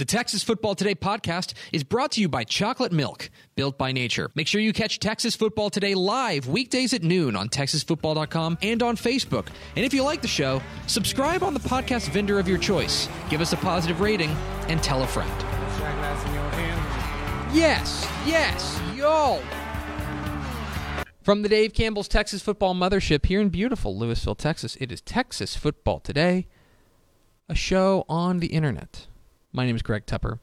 The Texas Football Today podcast is brought to you by Chocolate Milk, built by nature. Make sure you catch Texas Football Today live weekdays at noon on texasfootball.com and on Facebook. And if you like the show, subscribe on the podcast vendor of your choice. Give us a positive rating and tell a friend. Yes, yes, yo. From the Dave Campbell's Texas Football Mothership here in beautiful Lewisville, Texas, it is Texas Football Today, a show on the internet. My name is Greg Tepper.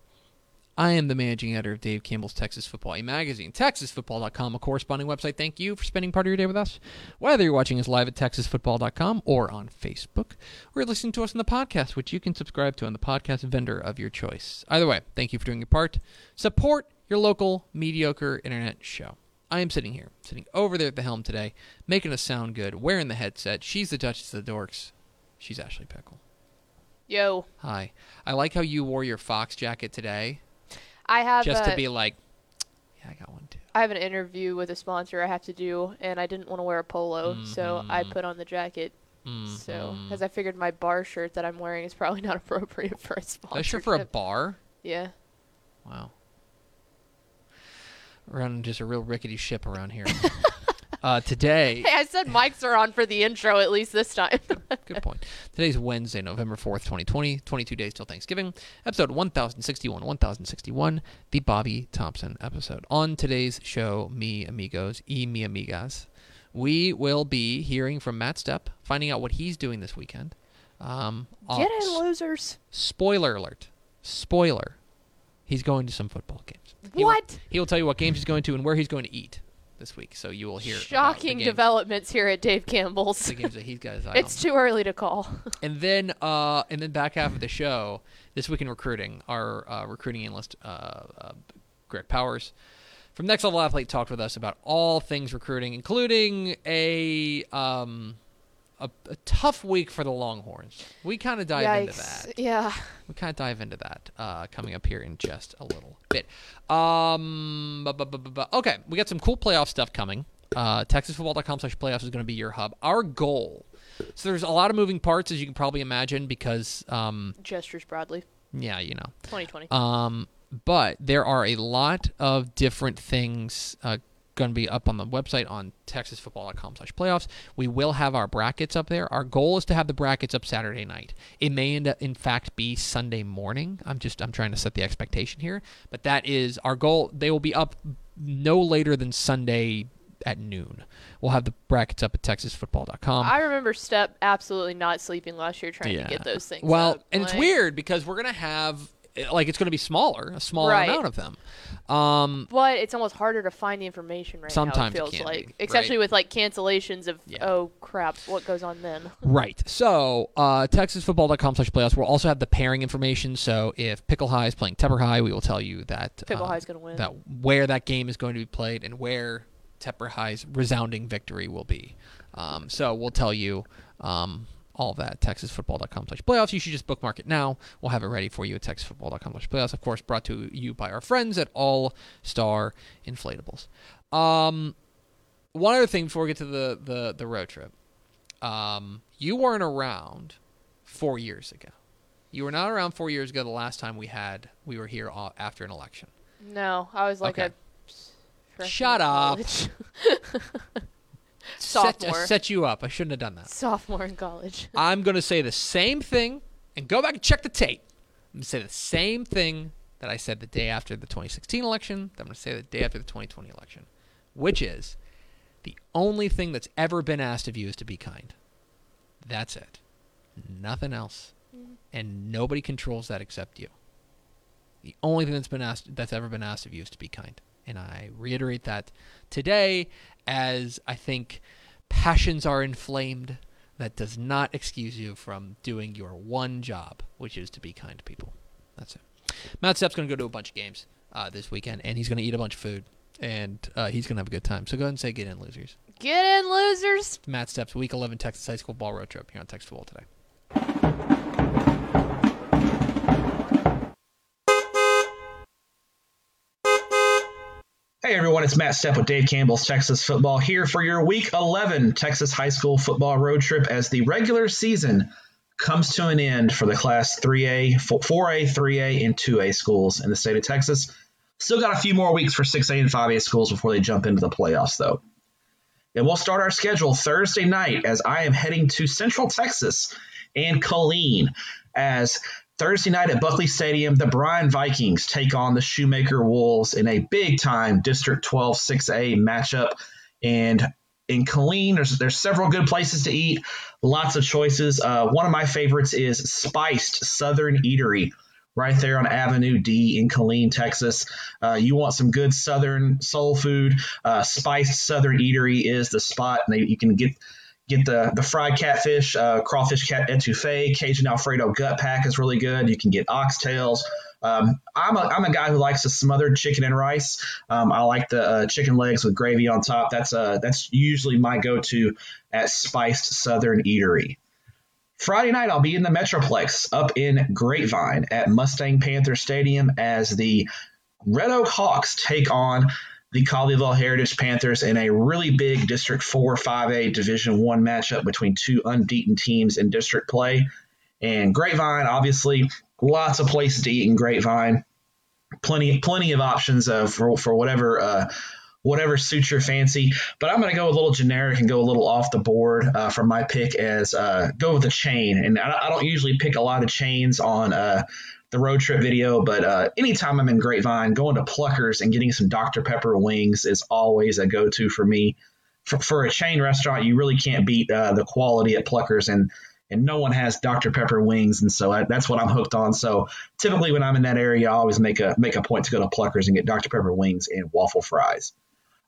I am the managing editor of Dave Campbell's Texas Football, a magazine, texasfootball.com, a corresponding website. Thank you for spending part of your day with us. Whether you're watching us live at texasfootball.com or on Facebook, or listening to us on the podcast, which you can subscribe to on the podcast vendor of your choice. Either way, thank you for doing your part. Support your local mediocre internet show. I am sitting here, sitting over there at the helm today, making us sound good, wearing the headset. She's the Duchess of the Dorks. She's Ashley Pickle. Yo, Hi. I like how you wore your Fox jacket today, I have just a, to be like, yeah, I got one too. I have an interview with a sponsor I have to do, and I didn't want to wear a polo, so I Mhm. put on the jacket. So, Mhm. because I figured my bar shirt that I'm wearing is probably not appropriate for a sponsor. That's sure for a bar. yeah. Wow. Running just a real rickety ship around here. uh, today, Hey, I said mics are on for the intro at least this time. good point. Today's Wednesday, November 4th, 2020. 22 days till Thanksgiving. Episode 1061. 1061. The Bobby Thompson episode. On today's show, me amigos, y mi amigas, we will be hearing from Matt Stepp, finding out what he's doing this weekend. Um, Get in, losers. Spoiler alert. Spoiler. He's going to some football games. He will- What? he will tell you what games he's going to and where he's going to eat this week. So you will hear Shocking developments here at Dave Campbell's. the games that he's got his eye It's on. too early to call. And then, uh, and then back half of the show, this week in recruiting, our uh, recruiting analyst, uh, uh, Greg Powers, from Next Level Athlete, talked with us about all things recruiting, including a um, a, a tough week for the Longhorns. We kind of dive into that. Yeah. We kind of dive into that uh, coming up here in just a little bit. Um, bu- bu- bu- okay, we got some cool playoff stuff coming. Uh, TexasFootball.com slash playoffs is going to be your hub. Our goal. So there's a lot of moving parts, as you can probably imagine, because, um, Gestures broadly. yeah, you know. 2020. Um, but there are a lot of different things uh, going to be up on the website on texasfootball.com slash playoffs. We will have our brackets up there. Our goal is to have the brackets up Saturday night. It may end up, in fact, be Sunday morning. I'm just I'm trying to set the expectation here, but that is our goal. They will be up no later than Sunday at noon. We'll have the brackets up at texasfootball.com. I remember Stepp absolutely not sleeping last year trying Yeah. to get those things. Well, up. and it's weird because we're gonna have like it's gonna be smaller, a smaller Right. amount of them. Um, But it's almost harder to find the information right Sometimes it now. It feels can like, be, especially right. with like cancellations of Yeah. oh crap, what goes on then? right. So, uh, TexasFootball.com slash playoffs. We'll also have the pairing information. So, if Pickle High is playing Tepper High, we will tell you that Pickle uh, High's gonna win. That where that game is going to be played and where Tepper High's resounding victory will be. Um, so, we'll tell you. Um, all that at texasfootball.com slash playoffs. You should just bookmark it now. We'll have it ready for you at texasfootball.com slash playoffs. Of course, brought to you by our friends at All Star Inflatables. Um, one other thing before we get to the, the, the road trip. Um, you weren't around four years ago. You were not around four years ago the last time we had we were here after an election. No, I was like Okay. a Shut up. college. Set, I set you up. I shouldn't have done that. Sophomore in college. I'm going to say the same thing and go back and check the tape. I'm going to say the same thing that I said the day after the 2016 election, that I'm going to say the day after the 2020 election, which is the only thing that's ever been asked of you is to be kind. That's it. Nothing else. Mm. And nobody controls that except you. The only thing that's been asked that's ever been asked of you is to be kind. And I reiterate that today as I think passions are inflamed. That does not excuse you from doing your one job, which is to be kind to people. That's it. Matt Stepp's going to go to a bunch of games uh, this weekend, and he's going to eat a bunch of food, and uh, he's going to have a good time. So go ahead and say get in, losers. Get in, losers. Matt Stepp's, Week 11 Texas High School Ball Road Trip here on Texas Football today. Hey everyone, it's Matt Stepp with Dave Campbell's Texas Football here for your Week 11 Texas High School Football Road Trip as the regular season comes to an end for the Class 3A, 4A, 3A, and 2A schools in the state of Texas. Still got a few more weeks for 6A and 5A schools before they jump into the playoffs, though. And we'll start our schedule Thursday night as I am heading to Central Texas and Killeen as Thursday night at Buckley Stadium, the Bryan Vikings take on the Shoemaker Wolves in a big time District 12 6A matchup. And in Killeen, there's there's several good places to eat, lots of choices. Uh, one of my favorites is Spiced Southern Eatery. Right there on Avenue D in Killeen, Texas. Uh, you want some good Southern soul food? Uh, Spiced Southern Eatery is the spot. And they, you can get get the the fried catfish, uh, crawfish cat etouffee, Cajun Alfredo gut pack is really good. You can get oxtails. Um, I'm a I'm a guy who likes a smothered chicken and rice. Um, I like the uh, chicken legs with gravy on top. That's uh that's usually my go-to at Spiced Southern Eatery. Friday night, I'll be in the Metroplex up in Grapevine at Mustang Panther Stadium as the Red Oak Hawks take on the Colleyville Heritage Panthers in a really big District 4 5A Division 1 matchup between two unbeaten teams in district play. And Grapevine, obviously, lots of places to eat in Grapevine. Plenty, plenty of options uh, for, for whatever uh, whatever suits your fancy. But I'm going to go a little generic and go a little off the board uh, for my pick as uh, go with a chain. And I, I, don't usually pick a lot of chains on uh, the road trip video, but uh, anytime I'm in Grapevine, going to Pluckers and getting some Dr. Pepper wings is always a go to for me. For, for, a chain restaurant, you really can't beat uh, the quality at Pluckers. And and no one has Dr. Pepper wings, and so I, that's what I'm hooked on. So typically, when I'm in that area, I always make a make a point to go to Pluckers and get Dr. Pepper wings and waffle fries.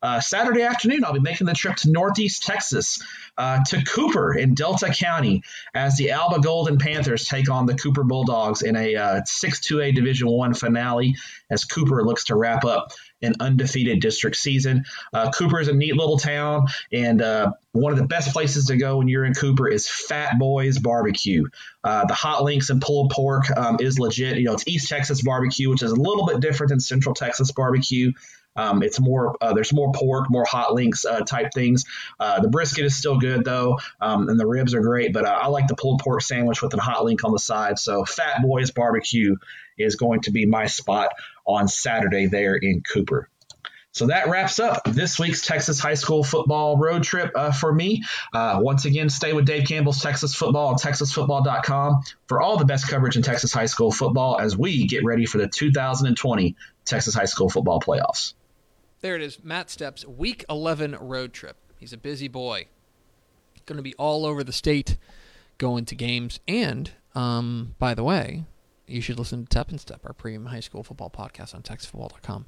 Uh, Saturday afternoon, I'll be making the trip to Northeast Texas uh, to Cooper in Delta County as the Alba Golden Panthers take on the Cooper Bulldogs in a uh, 6-2A Division One finale as Cooper looks to wrap up an undefeated district season. Uh, Cooper is a neat little town, and uh, one of the best places to go when you're in Cooper is Fat Boys Barbecue. Uh, the hot links and pulled pork um, is legit. You know, it's East Texas barbecue, which is a little bit different than Central Texas barbecue. Um, it's more uh, there's more pork, more hot links uh, type things. Uh, the brisket is still good though, um, and the ribs are great. But uh, I like the pulled pork sandwich with a hot link on the side. So Fat Boys Barbecue is going to be my spot on Saturday there in Cooper. So that wraps up this week's Texas high school football road trip uh, for me. Uh, once again, stay with Dave Campbell's Texas Football on TexasFootball.com for all the best coverage in Texas high school football as we get ready for the 2020 Texas high school football playoffs. There it is. Matt Stepp's, week 11 road trip. He's a busy boy. Going to be all over the state going to games. And, um, by the way, you should listen to Tep and Step, our premium high school football podcast on TexasFootball.com.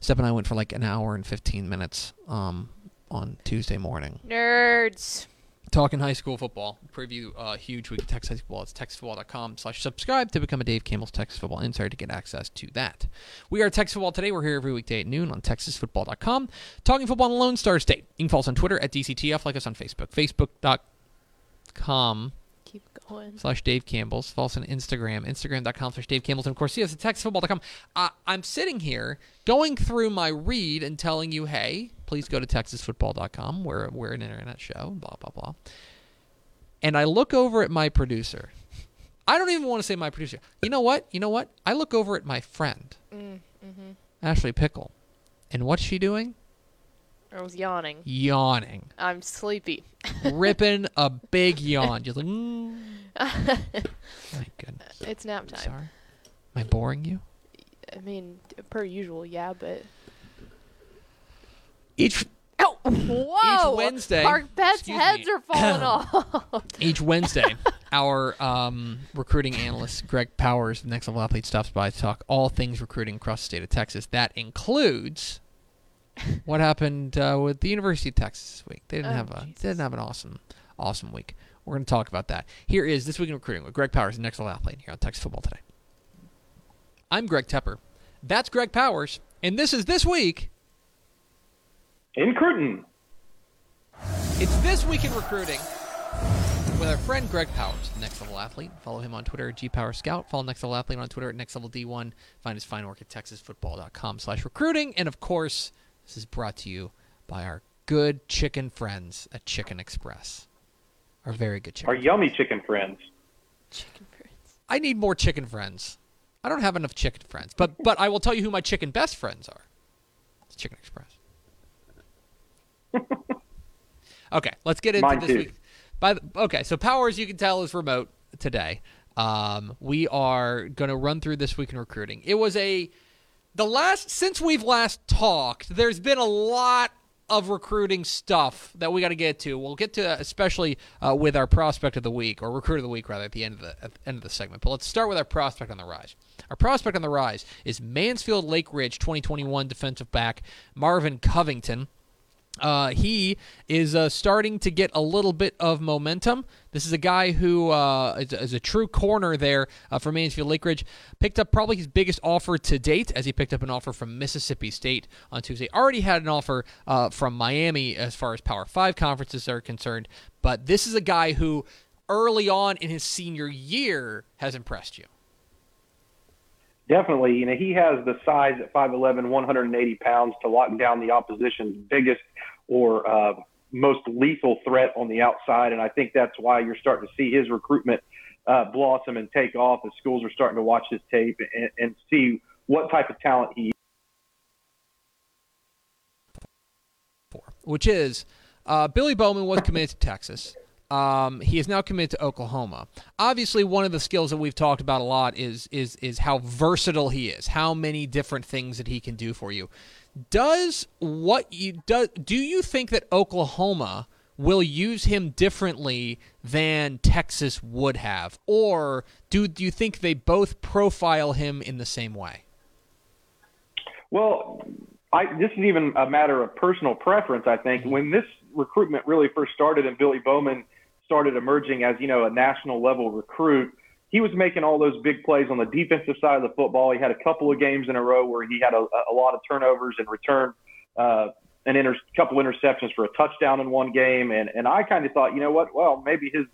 Stepp and I went for like an hour and 15 minutes um, on Tuesday morning. Nerds. Talking high school football. Preview a uh, huge week of Texas high school. It's texasfootball.com slash subscribe to become a Dave Campbell's Texas Football Insider to get access to that. We are Texas Football Today. We're here every weekday at noon on texasfootball.com. Talking football the Lone Star State. You can follow us on Twitter at DCTF. Like us on Facebook. Facebook.com Keep going. slash Dave Campbell's. Follow us on Instagram, Instagram.com slash Dave Campbell's. And of course, see us at TexasFootball.com. Uh, I'm sitting here going through my read and telling you, hey, please go to TexasFootball.com. We're, we're an internet show, blah, blah, blah. And I look over at my producer. I don't even want to say my producer. You know what? You know what? I look over at my friend, Mm, mm-hmm. Ashley Pickle. And what's she doing? I was yawning. Yawning. I'm sleepy. Ripping a big yawn. Just like, mm. my goodness. It's nap time. Sorry. Am I boring you? I mean, per usual, yeah, but. Each Oh, whoa! Each Wednesday- Our pets' heads me. are falling off. each Wednesday, our um, recruiting analyst Greg Powers, the Next Level Athlete, stops by to talk all things recruiting across the state of Texas. That includes what happened uh, with the University of Texas this week. They didn't Oh, have a Jesus. they didn't have an awesome awesome week. We're going to talk about that. Here is this week in recruiting with Greg Powers, the Next Level Athlete, here on Texas Football Today. I'm Greg Tepper. That's Greg Powers, and this is this week. In Cruton. It's this week in recruiting with our friend Greg Powers, the Next Level Athlete. Follow him on Twitter at GPowerScout. Follow Next Level Athlete on Twitter at Next Level D1. Find his fine work at TexasFootball.com slash recruiting. And of course, this is brought to you by our good chicken friends at Chicken Express. Our very good chicken. Our yummy chicken friends. Chicken friends. I need more chicken friends. I don't have enough chicken friends, but but I will tell you who my chicken best friends are. It's Chicken Express. okay, let's get into Mine this too. week. By the, okay, so Powers, you can tell, is remote today. Um, we are going to run through this week in recruiting. It was a the last since we've last talked. There's been a lot of recruiting stuff that we got to get to. We'll get to especially uh, with our prospect of the week or recruit of the week rather at the end of the at the end of the segment. But let's start with our prospect on the rise. Our prospect on the rise is Mansfield Lake Ridge 2021 defensive back Marvin Covington. Uh, he is uh, starting to get a little bit of momentum. This is a guy who uh, is, is a true corner there uh, for Mansfield Lake Ridge. Picked up probably his biggest offer to date, as he picked up an offer from Mississippi State on Tuesday. Already had an offer uh, from Miami as far as Power Five conferences are concerned, but this is a guy who early on in his senior year has impressed you. Definitely, you know, he has the size at 5'11", 180 pounds to lock down the opposition's biggest or uh, most lethal threat on the outside, and I think that's why you're starting to see his recruitment uh, blossom and take off as schools are starting to watch his tape and, and see what type of talent he for, which is uh, Billy Bowman was committed to Texas. Um, he is now committed to Oklahoma. Obviously, one of the skills that we've talked about a lot is is is how versatile he is, how many different things that he can do for you. Does what you do? Do you think that Oklahoma will use him differently than Texas would have, or do do you think they both profile him in the same way? Well, I, this is even a matter of personal preference. I think when this recruitment really first started and Billy Bowman started emerging as you know a national level recruit, he was making all those big plays on the defensive side of the football. He had a couple of games in a row where he had a, a lot of turnovers and returned uh, an inter- couple interceptions for a touchdown in one game. And and I kind of thought, you know what? Well, maybe his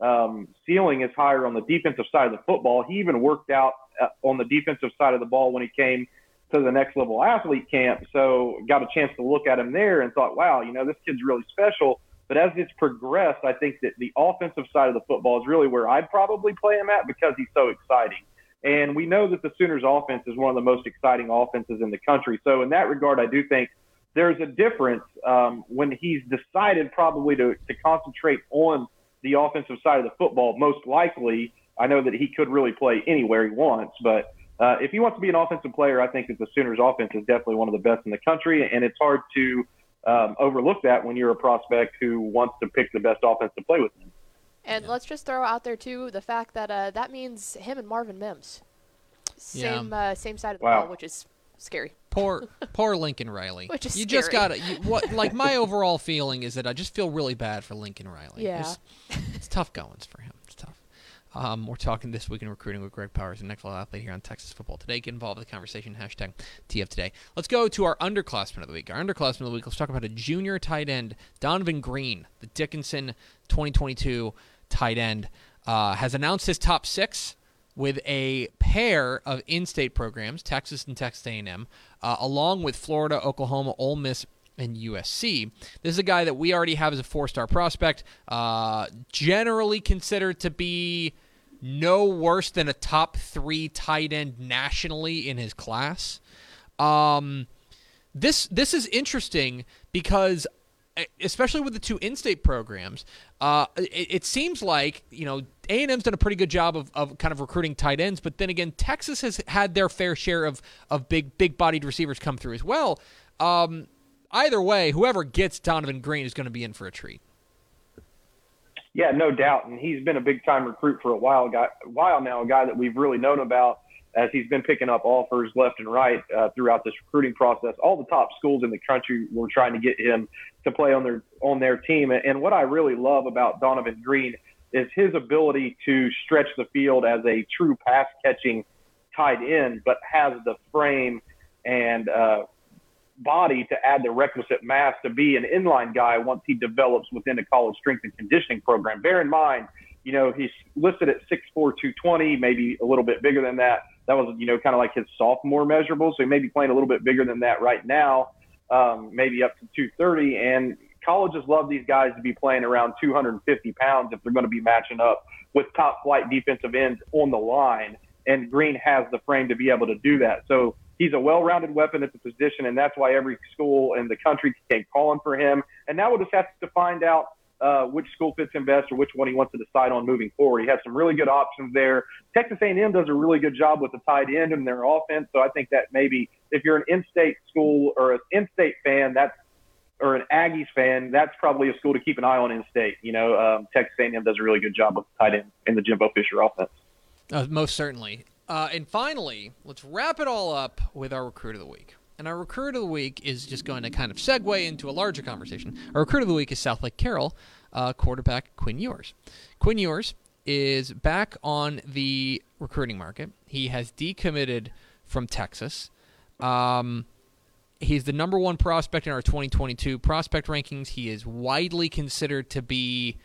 um, ceiling is higher on the defensive side of the football. He even worked out uh, on the defensive side of the ball when he came to the next level athlete camp. So got a chance to look at him there and thought, wow, you know, this kid's really special. But as it's progressed, I think that the offensive side of the football is really where I'd probably play him at because he's so exciting. And we know that the Sooners offense is one of the most exciting offenses in the country. So in that regard, I do think there's a difference um, when he's decided probably to, to concentrate on the offensive side of the football. Most likely, I know that he could really play anywhere he wants, but uh, if he wants to be an offensive player, I think that the Sooners offense is definitely one of the best in the country, and it's hard to um, overlook that when you're a prospect who wants to pick the best offense to play with. Him. And let's just throw out there too the fact that uh, that means him and Marvin Mims, Yeah. same uh, same side of the Wow. ball, which is scary. Poor, poor Lincoln Riley. Which is you just gotta. You, what like my overall feeling is that I just feel really bad for Lincoln Riley. Yeah. It's, it's tough goings for him. Um, we're talking this week in recruiting with Greg Powers, an excellent athlete here on Texas Football Today. Get involved in the conversation. Hashtag TF Today. Let's go to our underclassmen of the week. Our underclassmen of the week. Let's talk about a junior tight end, Donovan Green, the Dickinson 2022 tight end, uh, has announced his top six with a pair of in-state programs, Texas and Texas A&M, uh, along with Florida, Oklahoma, Ole Miss, and USC. This is a guy that we already have as a four-star prospect, uh, generally considered to be no worse than a top three tight end nationally in his class. Um, this this is interesting because especially with the two in-state programs, uh, it, it seems like you know A and M's done a pretty good job of, of kind of recruiting tight ends, but then again, Texas has had their fair share of of big big-bodied receivers come through as well. Um, either way, whoever gets Donovan Green is going to be in for a treat. Yeah, no doubt, and he's been a big time recruit for a while, guy, while now, a guy that we've really known about as he's been picking up offers left and right uh, throughout this recruiting process. All the top schools in the country were trying to get him to play on their on their team, and what I really love about Donovan Green is his ability to stretch the field as a true pass catching tight end, but has the frame and uh, body to add the requisite mass to be an inline guy once he develops within a college strength and conditioning program. Bear in mind, you know, he's listed at 6'4", 220, maybe a little bit bigger than that. That was, you know, kind of like his sophomore measurable. So he may be playing a little bit bigger than that right now, um, maybe up to 230. And colleges love these guys to be playing around 250 pounds if they're going to be matching up with top flight defensive ends on the line. And Green has the frame to be able to do that. So he's a well-rounded weapon at the position, and that's why every school in the country came calling for him. And now we'll just have to find out uh, which school fits him best or which one he wants to decide on moving forward. He has some really good options there. Texas A&M does a really good job with the tight end in their offense, so I think that maybe if you're an in-state school or an in-state fan, that's or an Aggies fan, that's probably a school to keep an eye on in-state. You know, um, Texas A&M does a really good job with tight end in the Jimbo Fisher offense. Uh, most certainly. Uh, and finally, let's wrap it all up with our recruit of the week. And our recruit of the week is just going to kind of segue into a larger conversation. Our recruit of the week is Southlake Carroll uh, quarterback Quinn Ewers. Quinn Ewers is back on the recruiting market. He has decommitted from Texas. Um, he's the number one prospect in our 2022 prospect rankings. He is widely considered to be,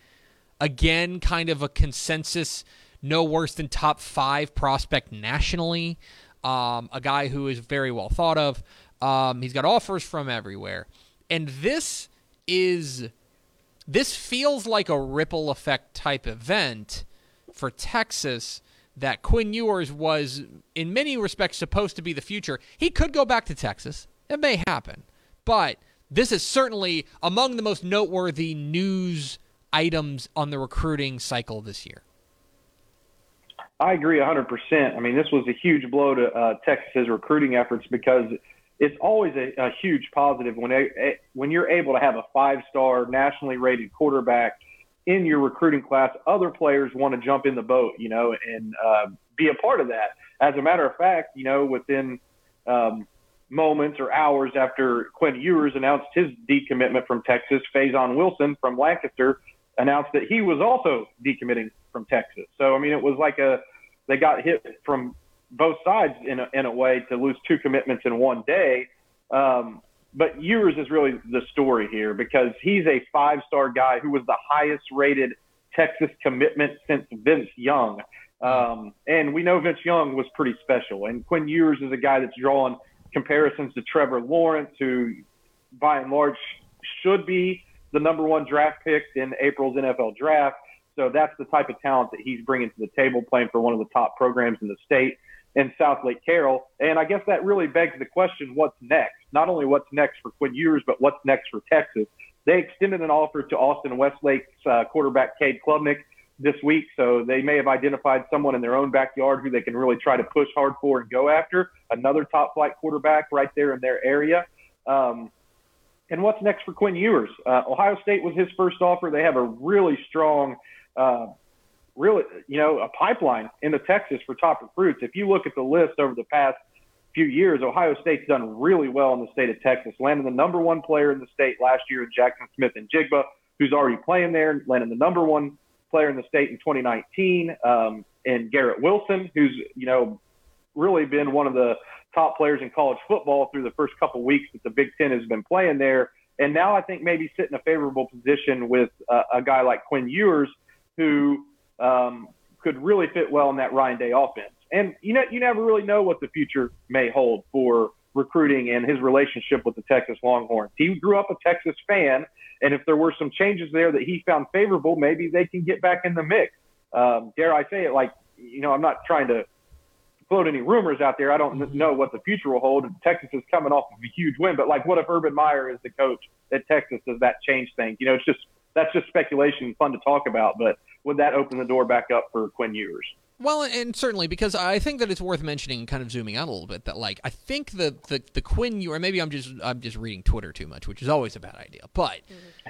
again, kind of a consensus no worse than top five prospect nationally. Um, a guy who is very well thought of. Um, he's got offers from everywhere. And this is this feels like a ripple effect type event for Texas that Quinn Ewers was in many respects supposed to be the future. He could go back to Texas. It may happen. But this is certainly among the most noteworthy news items on the recruiting cycle this year. I agree 100%. I mean, this was a huge blow to uh, Texas's recruiting efforts because it's always a, a huge positive when a, a, when you're able to have a five-star nationally rated quarterback in your recruiting class. Other players want to jump in the boat, you know, and uh, be a part of that. As a matter of fact, you know, within um, moments or hours after Quinn Ewers announced his decommitment from Texas, Faison Wilson from Lancaster announced that he was also decommitting from Texas. So I mean, it was like a they got hit from both sides in a, in a way to lose two commitments in one day. Um, but Ewers is really the story here because he's a five star guy who was the highest rated Texas commitment since Vince Young. Um, and we know Vince Young was pretty special. And Quinn Ewers is a guy that's drawing comparisons to Trevor Lawrence, who by and large should be the number one draft pick in April's NFL draft. So that's the type of talent that he's bringing to the table, playing for one of the top programs in the state in Southlake Carroll. And I guess that really begs the question, what's next? Not only what's next for Quinn Ewers, but what's next for Texas. They extended an offer to Austin Westlake's uh, quarterback, Cade Klubnik, this week. So they may have identified someone in their own backyard who they can really try to push hard for and go after. Another top flight quarterback right there in their area. Um, and what's next for Quinn Ewers? Uh, Ohio State was his first offer. They have a really strong uh, really, you know, a pipeline into Texas for top recruits. If you look at the list over the past few years, Ohio State's done really well in the state of Texas, landing the number one player in the state last year, in Jackson Smith-Njigba, who's already playing there, landing the number one player in the state in 2019, um, and Garrett Wilson, who's, you know, really been one of the top players in college football through the first couple weeks that the Big Ten has been playing there. And now I think maybe sit in a favorable position with uh, a guy like Quinn Ewers – who um, could really fit well in that Ryan Day offense. And you know, you never really know what the future may hold for recruiting and his relationship with the Texas Longhorns. He grew up a Texas fan, and if there were some changes there that he found favorable, maybe they can get back in the mix. Um, dare I say it? Like, you know, I'm not trying to float any rumors out there. I don't mm-hmm. know what the future will hold. Texas is coming off of a huge win, but like, what if Urban Meyer is the coach at Texas? Does that change things? You know, it's just that's just speculation, fun to talk about. But would that open the door back up for Quinn Ewers? Well, and certainly because I think that it's worth mentioning, kind of zooming out a little bit, that like I think the the, the Quinn or maybe I'm just I'm just reading Twitter too much, which is always a bad idea. But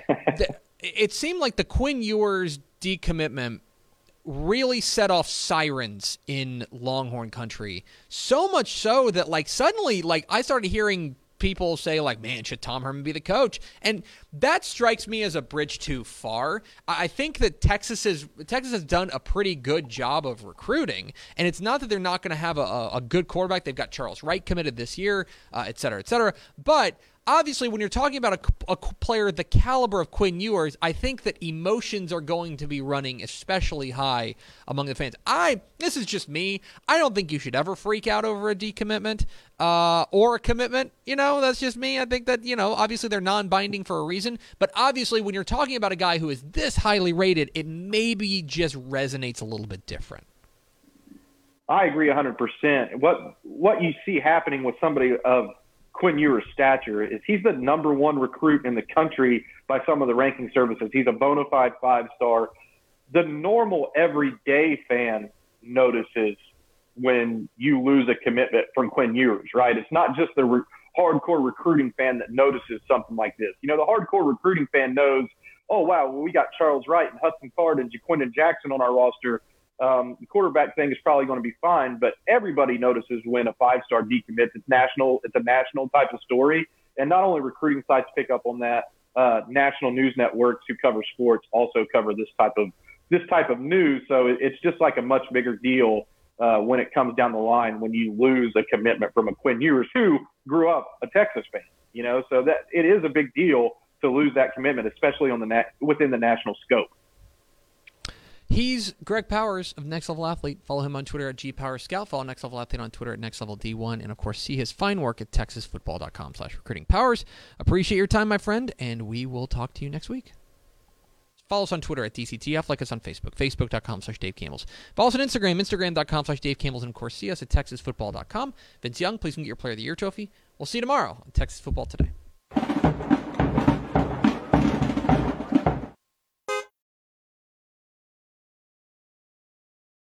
mm-hmm. the, it seemed like the Quinn Ewers decommitment really set off sirens in Longhorn country. So much so that like suddenly like I started hearing people say like, "Man, should Tom Herman be the coach?" And that strikes me as a bridge too far. I think that Texas has Texas has done a pretty good job of recruiting, and it's not that they're not going to have a, a, good quarterback. They've got Charles Wright committed this year, uh, et cetera, et cetera. But obviously, when you're talking about a, a, player the caliber of Quinn Ewers, I think that emotions are going to be running especially high among the fans. I this is just me. I don't think you should ever freak out over a decommitment uh, or a commitment. You know, that's just me. I think that you know, obviously they're non-binding for a reason, but obviously when you're talking about a guy who is this highly rated, it maybe just resonates a little bit different. I agree 100%. What what you see happening with somebody of Quinn Ewers' stature is he's the number one recruit in the country by some of the ranking services. He's a bona fide five star. The normal everyday fan notices when you lose a commitment from Quinn Ewers, right? It's not just the re- hardcore recruiting fan that notices something like this. You know, the hardcore recruiting fan knows, oh, wow, well, we got Charles Wright and Hudson Card and Ja'Quinden Jackson on our roster um, the quarterback thing is probably going to be fine, but everybody notices when a five star decommits. It's national. It's a national type of story, and not only recruiting sites pick up on that. Uh, national news networks who cover sports also cover this type of this type of news. So it, it's just like a much bigger deal uh, when it comes down the line when you lose a commitment from a Quinn Ewers who grew up a Texas fan. You know, so that it is a big deal to lose that commitment, especially on the na- within the national scope. He's Greg Powers of Next Level Athlete. Follow him on Twitter at gpowerscout. Follow Next Level Athlete on Twitter at Next Level D1. And of course, see his fine work at texasfootball.com slash recruiting powers. Appreciate your time, my friend, and we will talk to you next week. Follow us on Twitter at DCTF. Like us on Facebook, facebook.com slash Dave Campbell's. Follow us on Instagram, instagram.com slash Dave Campbell's. And of course, see us at texasfootball.com. Vince Young, please get your Player of the Year trophy. We'll see you tomorrow on Texas Football Today.